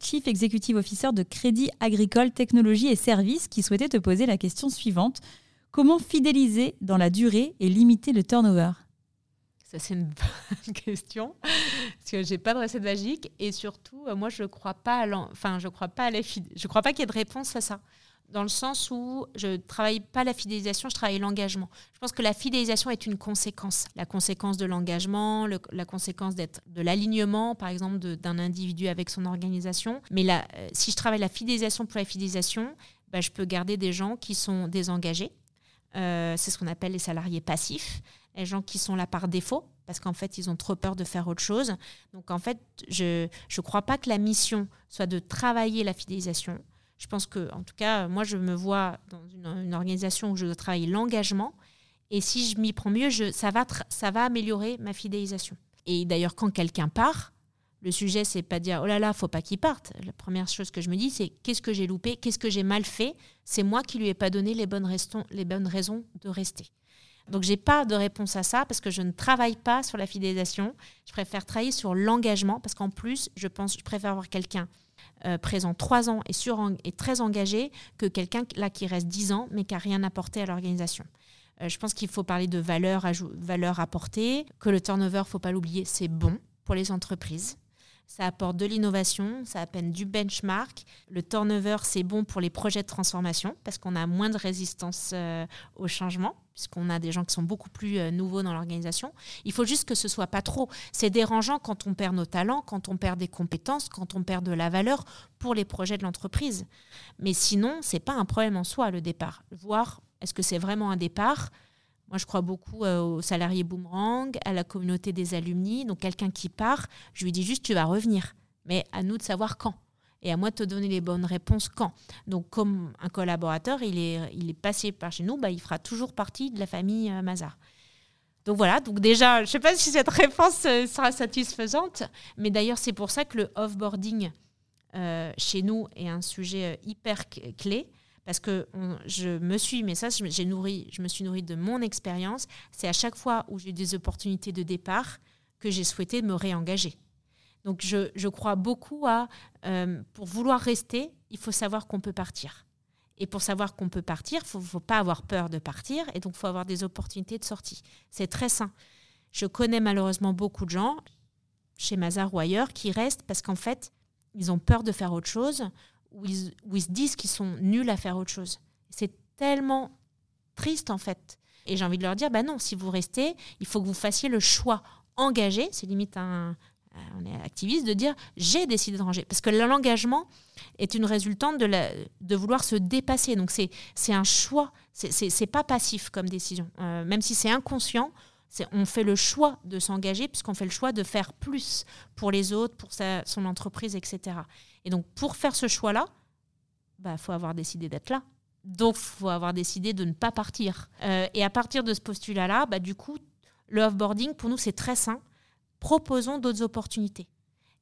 Chief Executive Officer de Crédit Agricole Technologie et Services, qui souhaitait te poser la question suivante. Comment fidéliser dans la durée et limiter le turnover? Ça, c'est une bonne question. Parce que j'ai pas de recette magique. Et surtout, euh, moi, je ne crois pas enfin, pas à crois pas qu'il y ait de réponse à ça dans le sens où je ne travaille pas la fidélisation, je travaille l'engagement. Je pense que la fidélisation est une conséquence. La conséquence de l'engagement, la conséquence d'être de l'alignement, par exemple, d'un individu avec son organisation. Mais euh, si je travaille la fidélisation pour la fidélisation, bah, je peux garder des gens qui sont désengagés. Euh, c'est ce qu'on appelle les salariés passifs, les gens qui sont là par défaut, parce qu'en fait, ils ont trop peur de faire autre chose. Donc, en fait, je ne crois pas que la mission soit de travailler la fidélisation je pense que, en tout cas, moi, je me vois dans une, organisation où je dois travailler l'engagement. Et si je m'y prends mieux, ça, va améliorer ma fidélisation. Et d'ailleurs, quand quelqu'un part, le sujet, c'est pas dire oh là là, faut pas qu'il parte. La première chose que je me dis, c'est qu'est-ce que j'ai loupé, qu'est-ce que j'ai mal fait? C'est moi qui lui ai pas donné les bonnes, les bonnes raisons de rester. Donc j'ai pas de réponse à ça parce que je ne travaille pas sur la fidélisation. Je préfère travailler sur l'engagement parce qu'en plus, je pense, je préfère avoir quelqu'un euh, présent trois ans et, et très engagé que quelqu'un là qui reste dix ans mais qui n'a rien apporté à l'organisation. Euh, je pense qu'il faut parler de valeur, valeur apportée, que le turnover, faut pas l'oublier, c'est bon pour les entreprises. Ça apporte de l'innovation, ça appelle du benchmark. Le turnover, c'est bon pour les projets de transformation parce qu'on a moins de résistance euh, au changement puisqu'on a des gens qui sont beaucoup plus euh, nouveaux dans l'organisation. Il faut juste que ce soit pas trop. C'est dérangeant quand on perd nos talents, quand on perd des compétences, quand on perd de la valeur pour les projets de l'entreprise. Mais sinon, c'est pas un problème en soi le départ. Voir est-ce que c'est vraiment un départ moi, je crois beaucoup euh, aux salariés boomerang, à la communauté des alumni. Donc, quelqu'un qui part, je lui dis juste, tu vas revenir. Mais à nous de savoir quand et à moi de te donner les bonnes réponses quand. Donc, comme un collaborateur, il est, il est passé par chez nous, bah, il fera toujours partie de la famille euh, Mazar. Donc voilà, donc déjà, je ne sais pas si cette réponse euh, sera satisfaisante, mais d'ailleurs, c'est pour ça que le offboarding euh, chez nous est un sujet hyper clé. Parce que je me suis, mais ça, j'ai nourri, je me suis nourri de mon expérience. C'est à chaque fois où j'ai des opportunités de départ que j'ai souhaité me réengager. Donc je, crois beaucoup à, euh, pour vouloir rester, il faut savoir qu'on peut partir. Et pour savoir qu'on peut partir, il ne faut, pas avoir peur de partir, et donc il faut avoir des opportunités de sortie. C'est très sain. Je connais malheureusement beaucoup de gens, chez Mazar ou ailleurs, qui restent parce qu'en fait, ils ont peur de faire autre chose, ou ils, se disent qu'ils sont nuls à faire autre chose. C'est tellement triste en fait. Et j'ai envie de leur dire, bah non, si vous restez, il faut que vous fassiez le choix engagé, c'est limite un, euh, on est activiste, de dire j'ai décidé de ranger. Parce que l'engagement est une résultante de, de vouloir se dépasser. Donc c'est un choix, c'est pas passif comme décision. Euh, même si c'est inconscient, on fait le choix de s'engager puisqu'on fait le choix de faire plus pour les autres, pour sa, son entreprise, etc. Et donc pour faire ce choix-là, il bah, faut avoir décidé d'être là. Donc il faut avoir décidé de ne pas partir. Euh, et à partir de ce postulat-là, bah, du coup, le offboarding, pour nous, c'est très sain proposons d'autres opportunités.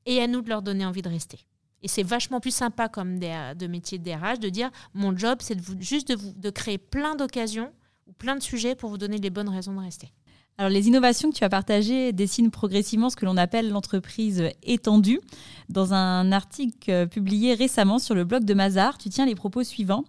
Et à nous de leur donner envie de rester. Et c'est vachement plus sympa comme des, de métier de DRH de dire mon job, c'est de juste de, vous, de créer plein d'occasions ou plein de sujets pour vous donner les bonnes raisons de rester. Alors, les innovations que tu as partagées dessinent progressivement ce que l'on appelle l'entreprise étendue. Dans un article publié récemment sur le blog de Mazar, tu tiens les propos suivants.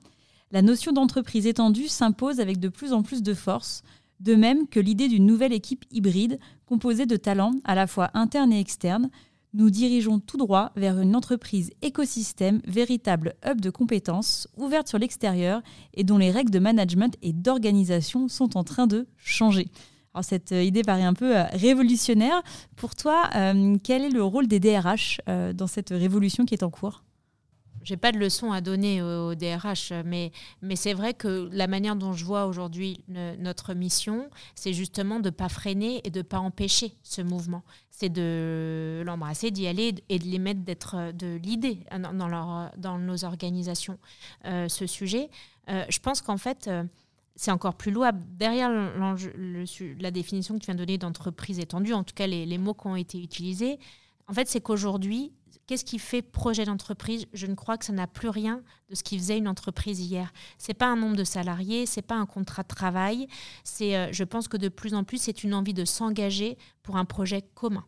La notion d'entreprise étendue s'impose avec de plus en plus de force de même que l'idée d'une nouvelle équipe hybride composée de talents à la fois internes et externes, nous dirigeons tout droit vers une entreprise écosystème, véritable hub de compétences, ouverte sur l'extérieur et dont les règles de management et d'organisation sont en train de changer. Cette euh, idée paraît un peu euh, révolutionnaire. Pour toi, euh, quel est le rôle des DRH dans cette révolution qui est en cours? J'ai pas de leçon à donner au, DRH, mais, mais c'est vrai que la manière dont je vois aujourd'hui notre mission, c'est justement de pas freiner et de pas empêcher ce mouvement. C'est de l'embrasser, d'y aller et de les mettre d'être de l'idée dans, leur, dans nos organisations. Ce sujet, je pense qu'en fait, c'est encore plus louable. Derrière la définition que tu viens de donner d'entreprise étendue, en tout cas les, mots qui ont été utilisés, en fait, c'est qu'aujourd'hui, Qu'est-ce qui fait projet d'entreprise? Je ne crois que ça n'a plus rien de ce qui faisait une entreprise hier. C'est pas un nombre de salariés, c'est pas un contrat de travail. C'est, euh, je pense que de plus en plus, c'est une envie de s'engager pour un projet commun.